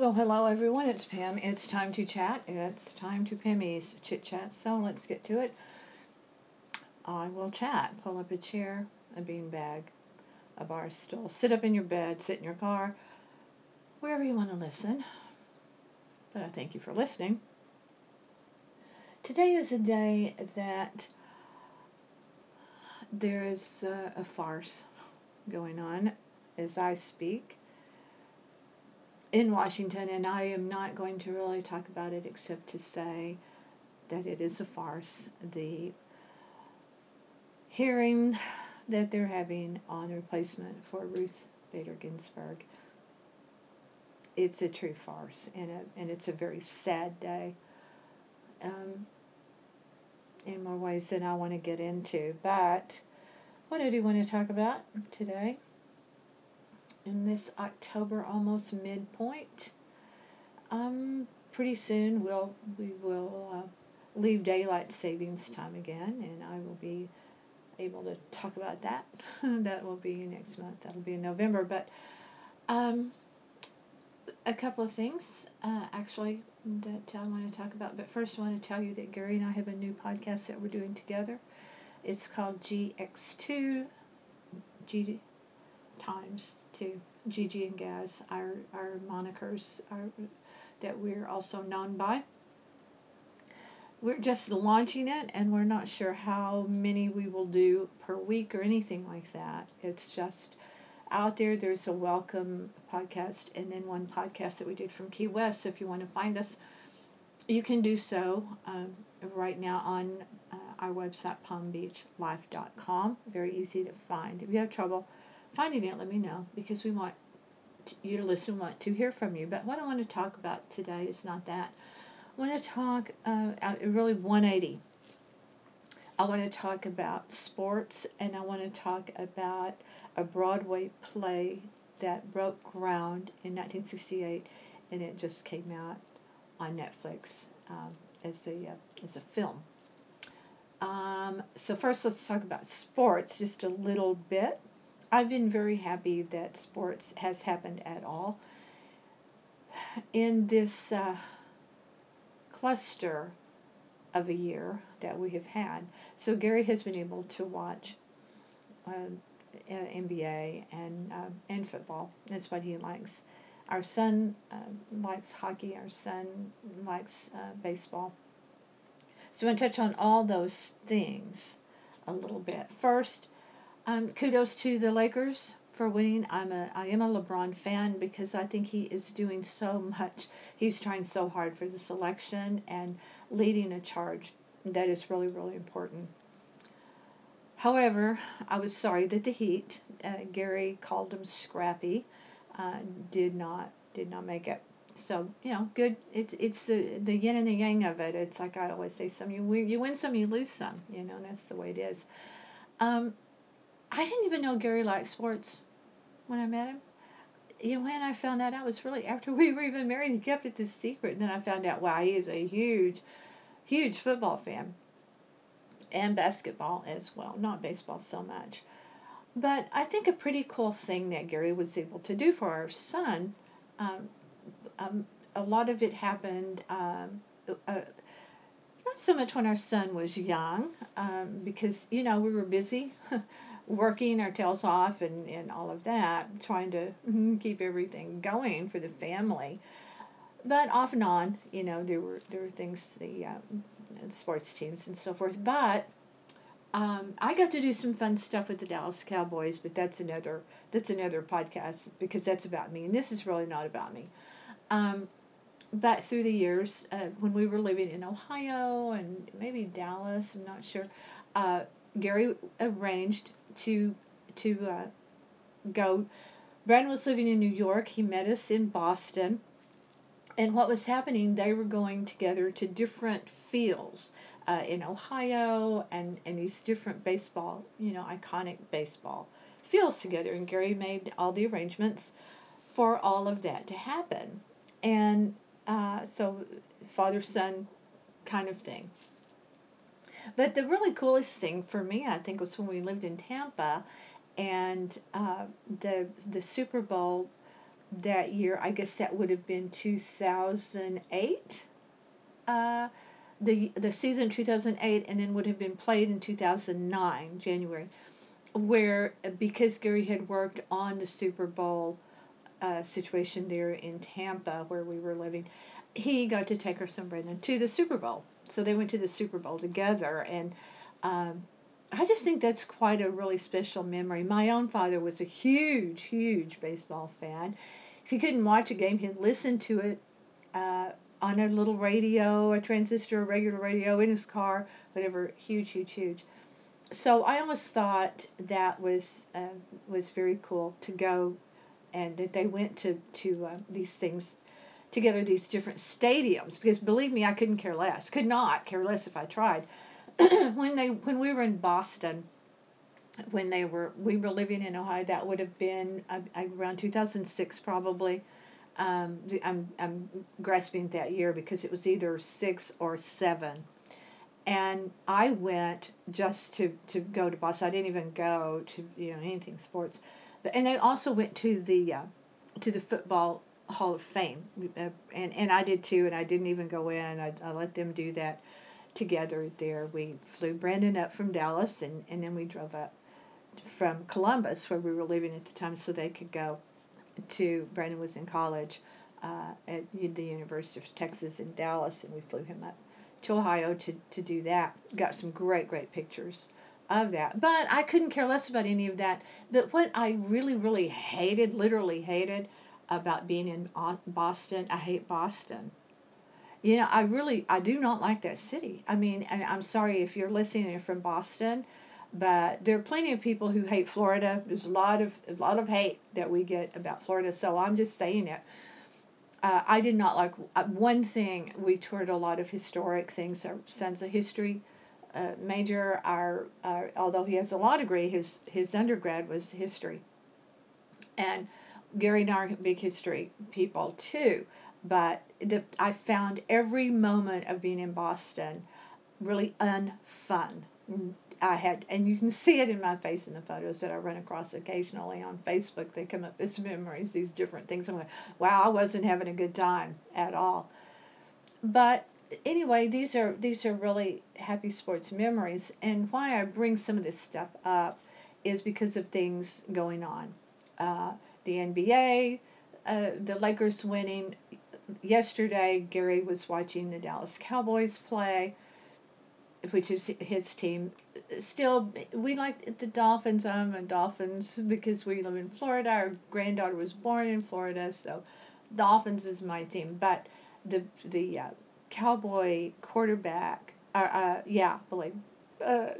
Well, hello everyone. It's Pam. It's time to chat. It's time to Pammy's chit chat. So let's get to it. I will chat. Pull up a chair, a bean bag, a bar stool. Sit up in your bed. Sit in your car, wherever you want to listen. But I thank you for listening. Today is a day that there is a, a farce going on as I speak in Washington, and I am not going to really talk about it except to say that it is a farce. The hearing that they're having on replacement for Ruth Bader Ginsburg, it's a true farce, and, a, and it's a very sad day. Um, in more ways than I want to get into, but what I do want to talk about today in this October almost midpoint. Um, pretty soon we'll we will uh, leave daylight savings time again, and I will be able to talk about that. that will be next month. That'll be in November. But um, a couple of things uh, actually that I want to talk about. But first, I want to tell you that Gary and I have a new podcast that we're doing together. It's called GX2 G times to Gigi and Gaz, our, our monikers are, that we're also known by. We're just launching it and we're not sure how many we will do per week or anything like that. It's just out there. There's a welcome podcast and then one podcast that we did from Key West. So if you want to find us, you can do so um, right now on uh, our website, palmbeachlife.com. Very easy to find. If you have trouble, finding it, let me know because we want you to listen, want to hear from you. But what I want to talk about today is not that. I want to talk uh, really 180. I want to talk about sports and I want to talk about a Broadway play that broke ground in 1968 and it just came out on Netflix um, as a uh, as a film. Um, so first, let's talk about sports just a little bit. I've been very happy that sports has happened at all. In this uh, cluster of a year that we have had, so Gary has been able to watch uh, NBA and uh, and football. That's what he likes. Our son uh, likes hockey. Our son likes uh, baseball. So I'm going to touch on all those things a little bit. First, um, kudos to the Lakers for winning. I'm a I am a LeBron fan because I think he is doing so much. He's trying so hard for the selection and leading a charge that is really really important. However, I was sorry that the Heat, uh, Gary called them scrappy, uh, did not did not make it. So you know, good. It's it's the the yin and the yang of it. It's like I always say, some you you win some, you lose some. You know, that's the way it is. Um, I didn't even know Gary liked sports when I met him. You know, when I found that out was really after we were even married. He kept it this secret, and then I found out wow, he is a huge, huge football fan, and basketball as well. Not baseball so much, but I think a pretty cool thing that Gary was able to do for our son. Um, um, a lot of it happened. Um, uh, not so much when our son was young, um, because you know we were busy. working our tails off and, and all of that, trying to keep everything going for the family. But off and on, you know, there were there were things the, um, sports teams and so forth. But um, I got to do some fun stuff with the Dallas Cowboys, but that's another that's another podcast because that's about me, and this is really not about me. Um, but through the years, uh, when we were living in Ohio and maybe Dallas, I'm not sure, uh, Gary arranged to to uh, go. Brandon was living in New York. He met us in Boston. And what was happening, they were going together to different fields uh, in Ohio and, and these different baseball, you know, iconic baseball fields together. And Gary made all the arrangements for all of that to happen. And uh, so, father son kind of thing. But the really coolest thing for me, I think, was when we lived in Tampa, and uh, the the Super Bowl that year. I guess that would have been 2008. Uh, the the season 2008 and then would have been played in 2009 January where because Gary had worked on the Super Bowl uh, situation there in Tampa where we were living he got to take her son Brandon to the Super Bowl so they went to the Super Bowl together and um, I just think that's quite a really special memory. My own father was a huge huge baseball fan. If he couldn't watch a game. He'd listen to it uh, on a little radio, a transistor, a regular radio in his car, whatever, huge, huge, huge. So I always thought that was uh, was very cool to go, and that they went to to uh, these things together, these different stadiums. Because believe me, I couldn't care less. Could not care less if I tried. when they when we were in Boston, when they were we were living in Ohio, that would have been uh, around 2006 probably um, I'm, I'm grasping that year because it was either six or seven. And I went just to, to go to Boston. I didn't even go to you know anything sports, but and they also went to the uh, to the football Hall of Fame, uh, and and I did too. And I didn't even go in. I, I let them do that together there. We flew Brandon up from Dallas, and and then we drove up from Columbus, where we were living at the time, so they could go to Brandon was in college uh, at the University of Texas in Dallas, and we flew him up to Ohio to, to do that. Got some great, great pictures of that. But I couldn't care less about any of that. But what I really, really hated, literally hated, about being in Boston, I hate Boston. You know, I really, I do not like that city. I mean, I'm sorry if you're listening and you're from Boston. But there are plenty of people who hate Florida. There's a lot of a lot of hate that we get about Florida. So I'm just saying it. Uh, I did not like uh, one thing. We toured a lot of historic things. Our son's a history uh, major. Our, our although he has a law degree, his his undergrad was history. And Gary and I are big history people too. But the, I found every moment of being in Boston really unfun. I had, and you can see it in my face in the photos that I run across occasionally on Facebook. They come up as memories, these different things. I'm like, wow, I wasn't having a good time at all. But anyway, these are these are really happy sports memories, and why I bring some of this stuff up is because of things going on. Uh, the NBA, uh, the Lakers winning yesterday. Gary was watching the Dallas Cowboys play which is his team. Still, we like the Dolphins. I'm a Dolphins because we live in Florida. Our granddaughter was born in Florida, so Dolphins is my team. But the the uh, Cowboy quarterback, uh, uh yeah, believe, uh,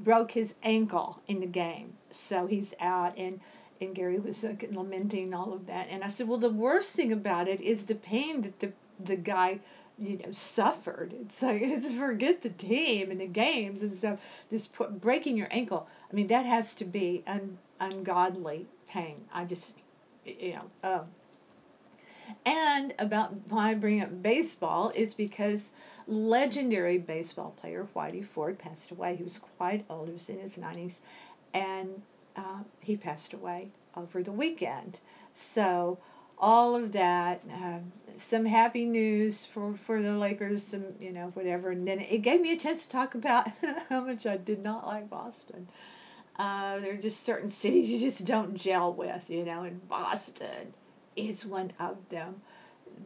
broke his ankle in the game, so he's out and. And Gary was uh, lamenting all of that, and I said, "Well, the worst thing about it is the pain that the the guy you know suffered. It's like forget the team and the games and stuff. Just put, breaking your ankle. I mean that has to be un, ungodly pain. I just you know. Um, and about why I bring up baseball is because legendary baseball player Whitey Ford passed away. He was quite old. He was in his 90s, and uh, he passed away over the weekend. So all of that. Uh, some happy news for, for the Lakers, some, you know, whatever. And then it gave me a chance to talk about how much I did not like Boston. Uh, there are just certain cities you just don't gel with, you know, and Boston is one of them.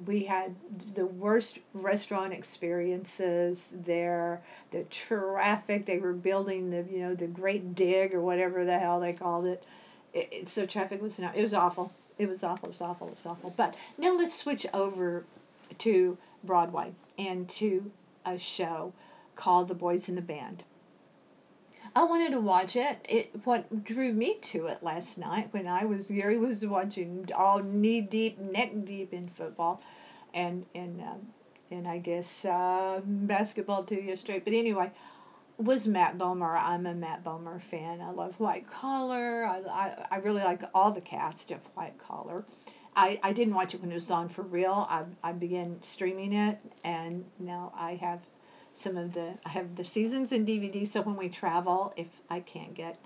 We had the worst restaurant experiences there. The traffic, they were building the, you know, the Great Dig or whatever the hell they called it. it, it so traffic was not, it was awful it was awful, it was awful, it was awful. But now let's switch over to Broadway and to a show called The Boys in the Band. I wanted to watch it. It what drew me to it last night when I was Gary was watching all knee deep, neck deep in football, and and um, and I guess uh, basketball too yesterday. But anyway, was Matt Bomer. I'm a Matt Bomer fan. I love White Collar. I, I, I really like all the cast of White Collar. I, I didn't watch it when it was on for real. I, I began streaming it, and now I have some of the I have the seasons in DVD. So when we travel, if I can't get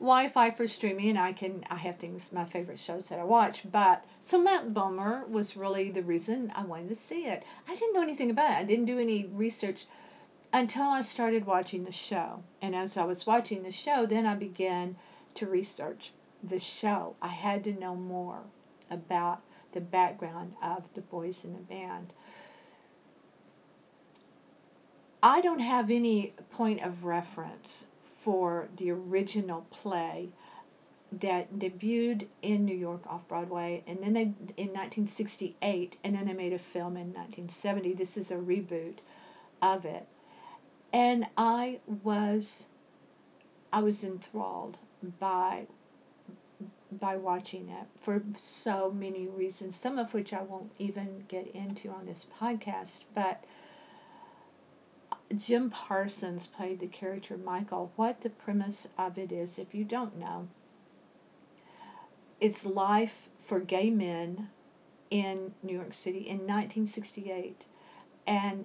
Wi-Fi for streaming. I can I have things my favorite shows that I watch, but so Matt Bomer was really the reason I wanted to see it. I didn't know anything about it. I didn't do any research until I started watching the show. And as I was watching the show, then I began to research the show. I had to know more about the background of the boys in the band. I don't have any point of reference for the original play that debuted in New York off Broadway, and then they in 1968, and then they made a film in 1970. This is a reboot of it, and I was I was enthralled by by watching it for so many reasons, some of which I won't even get into on this podcast, but Jim Parsons played the character Michael. What the premise of it is, if you don't know, it's life for gay men in New York City in 1968. And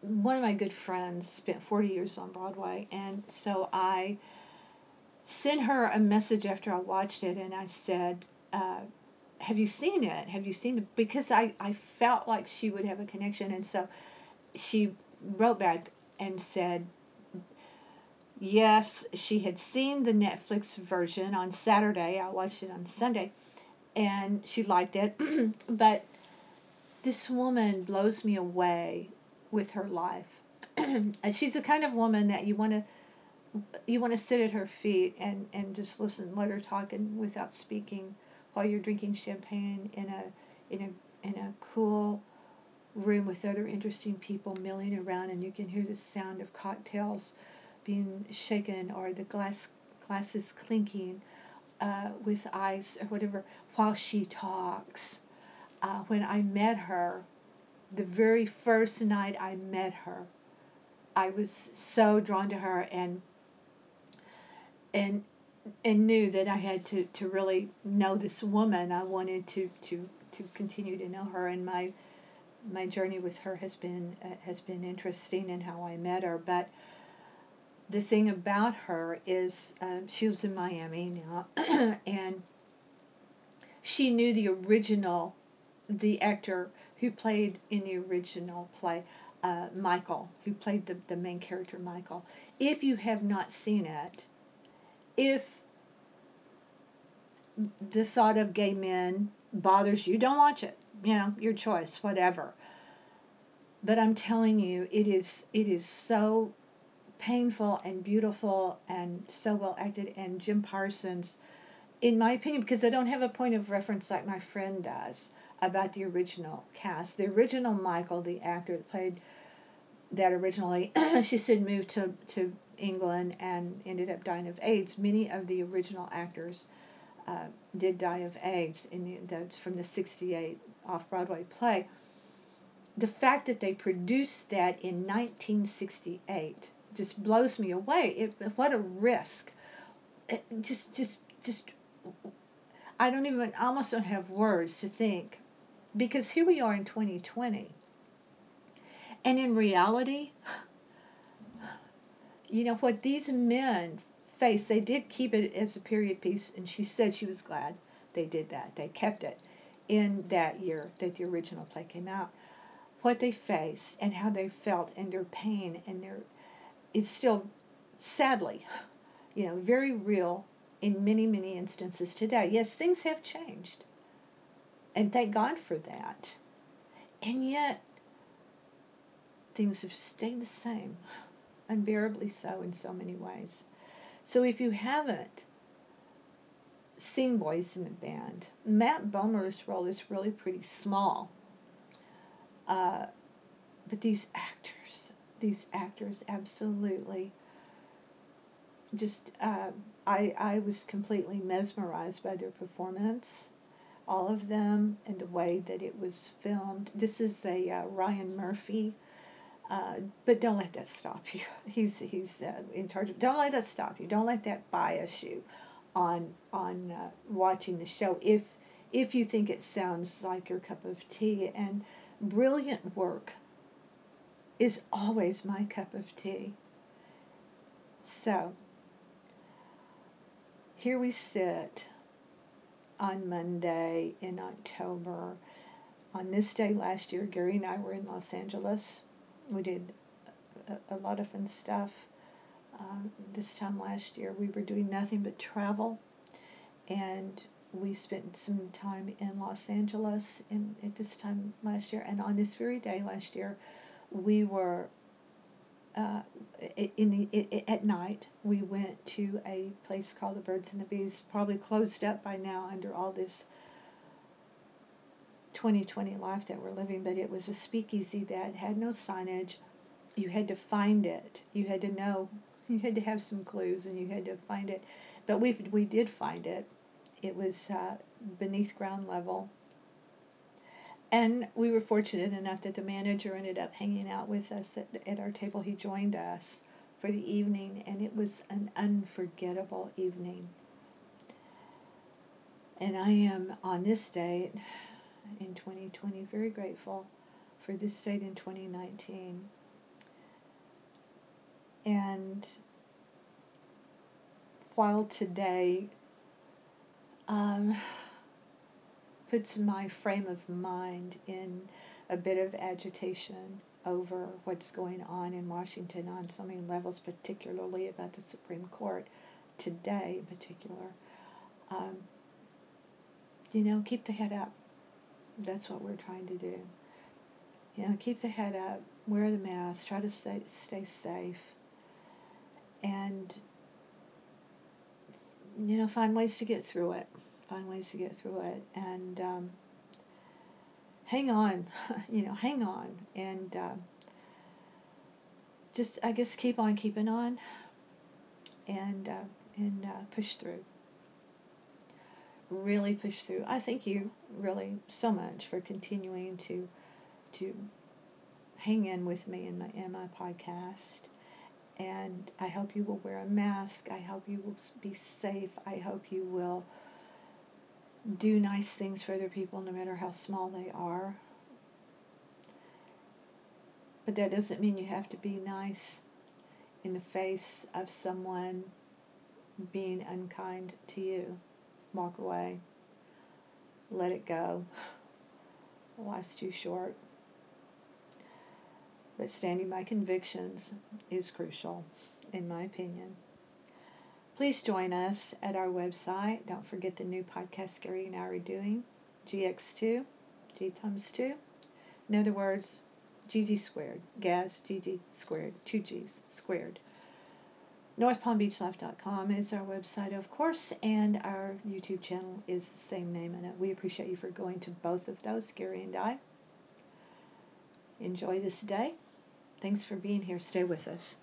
one of my good friends spent 40 years on Broadway, and so I sent her a message after I watched it, and I said, uh, "Have you seen it? Have you seen it?" Because I I felt like she would have a connection, and so she wrote back and said, yes, she had seen the Netflix version on Saturday. I watched it on Sunday, and she liked it. but this woman blows me away with her life. and she's the kind of woman that you want to you want to sit at her feet and and just listen, let her talk, and without speaking, while you're drinking champagne in a in a in a cool room with other interesting people milling around, and you can hear the sound of cocktails being shaken or the glass glasses clinking uh, with ice or whatever while she talks. Uh, when I met her, the very first night I met her, I was so drawn to her and and and knew that I had to, to really know this woman. I wanted to, to, to continue to know her, and my my journey with her has been uh, has been interesting in how I met her. But the thing about her is um, she was in Miami now, and she knew the original, the actor who played in the original play, uh, Michael, who played the, the main character Michael. If you have not seen it, if the thought of gay men bothers you, don't watch it. You know, your choice, whatever. But I'm telling you, it is it is so painful and beautiful and so well acted. And Jim Parsons, in my opinion, because I don't have a point of reference like my friend does about the original cast. The original Michael, the actor that played that originally, she said moved to, to England and ended up dying of AIDS. Many of the original actors uh, did die of AIDS in the, the from the 68 off Broadway play. The fact that they produced that in 1968 just blows me away. It, what a risk! It just, just, just. I don't even, I almost don't have words to think, because here we are in 2020, and in reality, you know what these men face. They did keep it as a period piece, and she said she was glad they did that. They kept it in that year that the original play came out. What they faced and how they felt and their pain and their is still sadly, you know, very real in many, many instances today. Yes, things have changed. And thank God for that. And yet, things have stayed the same, unbearably so in so many ways. So if you haven't seen Boys in the Band, Matt Bomer's role is really pretty small. Uh, but these actors, these actors absolutely just uh, I I was completely mesmerized by their performance, all of them, and the way that it was filmed. This is a uh, Ryan Murphy, uh, but don't let that stop you. He's he's uh, in charge. Of, don't let that stop you. Don't let that bias you on on uh, watching the show. If if you think it sounds like your cup of tea and brilliant work is always my cup of tea. So, here we sit on Monday in October. On this day last year, Gary and I were in Los Angeles. We did a, a lot of fun stuff. Um, this time last year, we were doing nothing but travel, and we spent some time in Los Angeles in, at this time last year. And on this very day last year, we were uh, in the at night we went to a place called the Birds and the Bees, probably closed up by now under all this 2020 life that we're living. But it was a speakeasy that had no signage. You had to find it. You had to know. You had to have some clues, and you had to find it. But we we did find it. It was uh, beneath ground level and we were fortunate enough that the manager ended up hanging out with us at, at our table. He joined us for the evening, and it was an unforgettable evening. And I am on this date in 2020 very grateful for this date in 2019. And while today, um, puts my frame of mind in a bit of agitation over what's going on in Washington on so many levels, particularly about the Supreme Court today in particular. Um, you know, keep the head up. That's what we're trying to do. You know, keep the head up, wear the mask, try to stay, stay safe, and, you know, find ways to get through it. Find ways to get through it. And um, hang on, you know, hang on. And uh, just I guess keep on keeping on. And uh, and uh, push through. Really push through. I thank you really so much for continuing to to hang in with me in my in my podcast. And I hope you will wear a mask. I hope you will be safe. I hope you will do nice things for other people, no matter how small they are. But that doesn't mean you have to be nice in the face of someone being unkind to you. Walk away. Let it go. Life's too short. But standing by convictions is crucial, in my opinion. Please join us at our website. Don't forget the new podcast Gary and I are doing, GX2, G times 2. In other words, GG squared, Gaz, GG squared, 2 G's squared. NorthPalmBeachLife.com is our website, of course, and our YouTube channel is the same name in it. We appreciate you for going to both of those, Gary and I. Enjoy this day. Thanks for being here. Stay with us.